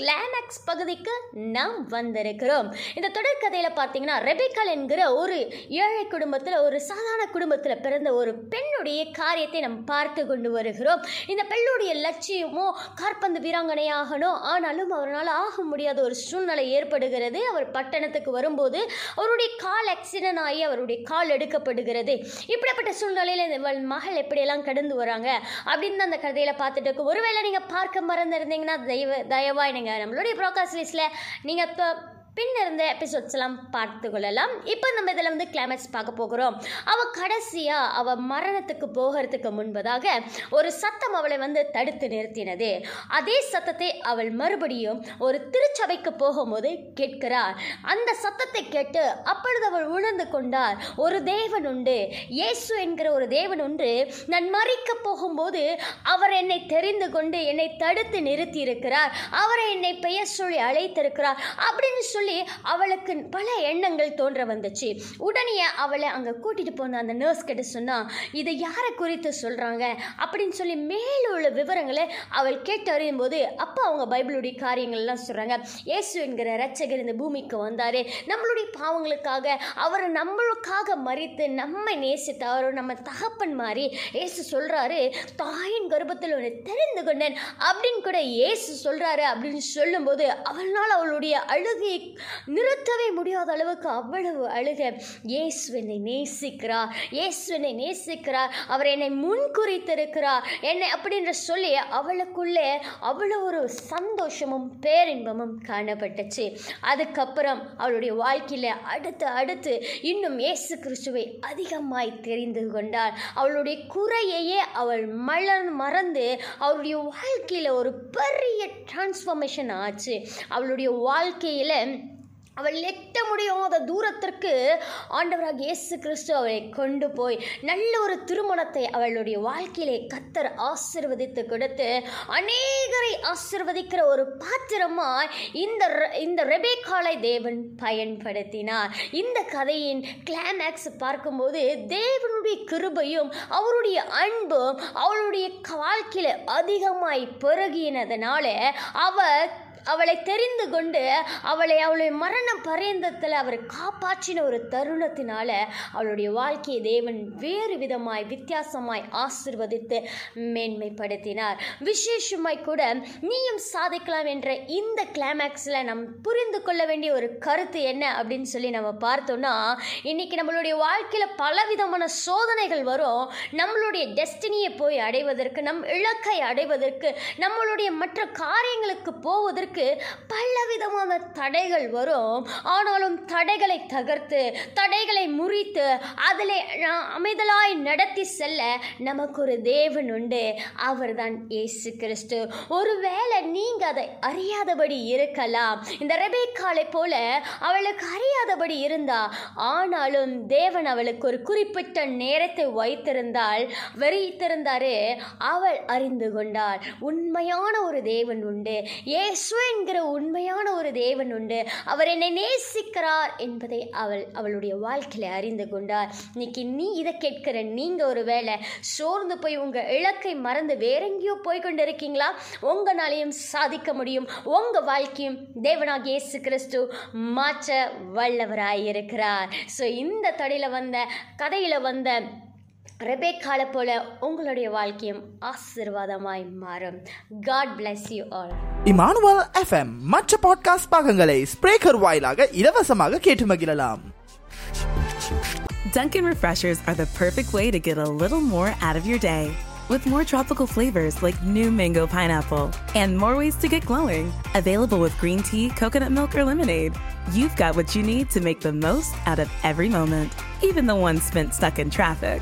கிளாமேக்ஸ் பகுதிக்கு நாம் வந்திருக்கிறோம். இந்த தொடர்கதையில் பார்த்தீங்கன்னா ரெபிகல் என்கிற ஒரு ஏழை குடும்பத்தில் ஒரு சாதாரண குடும்பத்தில் பிறந்த ஒரு பெண்ணுடைய காரியத்தை நாம் பார்த்து கொண்டு வருகிறோம். இந்த பெண்ணுடைய லட்சியமோ கார்பந்து வீராங்கனையாகணும் ஆனாலும் அவரால் ஆக முடியாத ஒரு சூழ்நிலை ஏற்படுகிறது. அவர் பட்டணத்துக்கு வரும்போது அவருடைய கால் ஆக்சிடென்ட் ஆகி அவருடைய கால் எடுக்கப்படுகிறது. இப்படிப்பட்ட சூழ்நிலையில் இவள் மகள் எப்படியெல்லாம் கடந்து வராங்க? அப்படின்னு அந்த கதையில் பார்த்துட்டு ஒருவேளை நீங்கள் பார்க்க மறந்துருந்தீங்கன்னா தயவு தயவாக நம்மளுடைய ப்ரோகாஸ்ட் லிஸ்ட்டில் நீங்கள் இப்போ பின் இருந்த எபிசோட்ஸ் எல்லாம் பார்த்து கொள்ளலாம். இப்போ நம்ம இதில் வந்து கிளைமேக்ஸ் பார்க்க போகிறோம். அவள் கடைசியாக அவள் மரணத்துக்கு போகிறதுக்கு முன்பதாக ஒரு சத்தம் அவளை வந்து தடுத்து நிறுத்தினது. அதே சத்தத்தை அவள் மறுபடியும் ஒரு திருச்சபைக்கு போகும்போது கேட்கிறார். அந்த சத்தத்தை கேட்டு அப்பொழுது அவள் உணர்ந்து கொண்டார் ஒரு தேவன் உண்டு. இயேசு என்கிற ஒரு தேவன் உண்டு. நான் மறிக்க போகும்போது அவர் என்னை தெரிந்து கொண்டு என்னை தடுத்து நிறுத்தி இருக்கிறார் அவரை என்னை பெயர் சொல்லி அழைத்திருக்கிறார். அப்படின்னு சொல்லி சொல்லி அவளுக்கு பல எண்ணங்கள் தோன்ற வந்துச்சு. உடனே அவளை அங்கே கூட்டிகிட்டு போன அந்த நர்ஸ் கிட்ட சொன்னா இதை யாரை குறித்து சொல்கிறாங்க அப்படின்னு சொல்லி மேலும் உள்ள விவரங்களை அவள் கேட்டறியும் போது அப்போ அவங்க பைபிளுடைய காரியங்கள்லாம் சொல்கிறாங்க இயேசு என்கிற ரச்சகர் இந்த பூமிக்கு வந்தார். நம்மளுடைய பாவங்களுக்காக அவர் நம்மளுக்காக மறித்து நம்மை நேசித்து அவர் நம்ம தகப்பன் மாதிரி இயேசு சொல்கிறாரு தாயின் கர்ப்பத்தில் ஒன்று தெரிந்து கொண்டேன் அப்படின்னு கூட இயேசு சொல்கிறாரு அப்படின்னு சொல்லும்போது அவளால் அவளுடைய அழுகையை நிறுத்தவே முடியாத அளவுக்கு அவ்வளவு அழுக. இயேசு என்னை நேசிக்கிறார். இயேசு என்னை நேசிக்கிறார். அவர் என்னை முன்குறித்திருக்கிறார் என்னை அப்படின்ற சொல்லி அவளுக்குள்ளே அவ்வளோ ஒரு சந்தோஷமும் பேரின்பமும் காணப்பட்டுச்சு. அதுக்கப்புறம் அவளுடைய வாழ்க்கையில் அடுத்து அடுத்து இன்னும் இயேசு கிறிஸ்துவை அதிகமாய் தெரிந்து கொண்டாள். அவளுடைய குறையையே அவள் மலர் மறந்து அவளுடைய வாழ்க்கையில் ஒரு பெரிய டிரான்ஸ்ஃபர்மேஷன் ஆச்சு. அவளுடைய வாழ்க்கையில் அவள் எட்ட முடியாத தூரத்திற்கு ஆண்டவராக இயேசு கிறிஸ்து அவளை கொண்டு போய் நல்ல ஒரு திருமணத்தை அவளுடைய வாழ்க்கையிலே கத்தர் ஆசிர்வதித்து கொடுத்து அநேகரை ஆசிர்வதிக்கிற ஒரு பாத்திரமாய் இந்த இந்த ரெபேக்காலை தேவன் பயன்படுத்தினார். இந்த கதையின் கிளைமேக்ஸ் பார்க்கும்போது தேவனுடைய கிருபையும் அவருடைய அன்பும் அவளுடைய வாழ்க்கையில் அதிகமாய் பெருகினதுனால அவள் அவளை தெரிந்து கொண்டு அவளை அவளுடைய மரண பரியந்தத்தில் அவர் காப்பாற்றின ஒரு தருணத்தினால அவளுடைய வாழ்க்கையை தேவன் வேறு விதமாய் வித்தியாசமாய் ஆசிர்வதித்து மேன்மைப்படுத்தினார். விசேஷமாய் கூட நீயும் சாதிக்கலாம் என்ற இந்த கிளைமேக்ஸில் நம் புரிந்து கொள்ள வேண்டிய ஒரு கருத்து என்ன அப்படின்னு சொல்லி நம்ம பார்த்தோம்னா இன்னைக்கு நம்மளுடைய வாழ்க்கையில் பலவிதமான சோதனைகள் வரும். நம்மளுடைய டெஸ்டினியை போய் அடைவதற்கு நம் இலக்கை அடைவதற்கு நம்மளுடைய மற்ற காரியங்களுக்கு போவதற்கு பலவிதமான தடைகள் வரும். ஆனாலும் தடைகளை தகர்த்து தடைகளை முறித்து அதில் அமைதலாய் நடத்தி செல்ல நமக்கு ஒரு தேவன் உண்டு. அவர்தான் இயேசு கிறிஸ்து. ஒருவேளை நீங்க அதை அறியாதபடி இருக்கலாம். இந்த ரெபேக்காலை போல அவளுக்கு அறியாதபடி இருந்தா ஆனாலும் தேவன் அவளுக்கு ஒரு குறிப்பிட்ட நேரத்தை வைத்திருந்தால் வெறித்திருந்தாரு அவள் அறிந்து கொண்டாள். உண்மையான ஒரு தேவன் உண்டு. இயேசு என்கிற உண்மையான ஒரு தேவன் உண்டு. அவர் என்னை நேசிக்கிறார் என்பதை அவள் அவளுடைய வாழ்க்கையில அறிந்து கொண்டார் இன்னைக்கு நீ இதை கேட்கிற நீங்க ஒரு வேளை சோர்ந்து போய் உங்க இலக்கை மறந்து வேற எங்கேயோ போய் கொண்டு இருக்கீங்களா உங்களாலையும் சாதிக்க முடியும். உங்க வாழ்க்கையும் தேவனாக இயேசு கிறிஸ்து மாற்ற வல்லவராயிருக்கிறார். ஸோ இந்த தடையில் வந்த கதையில் வந்த ரெபேக்கால போல உங்களுடைய வாழ்க்கையும் ஆசீர்வாதமாய் மாறும் God bless you all Emmanuel FM மற்ற பாட்காஸ்ட் பாகங்களை ஸ்பிரேக்கர் வாயிலாக இலவசமாக கேட்டு மகிழலாம் Dunkin' Refreshers are the perfect way to get a little more out of your day. with more tropical flavors like new mango pineapple and more ways to get glowing. Available with green tea, coconut milk, or lemonade. You've got what you need to make the most out of every moment, even the ones spent stuck in traffic.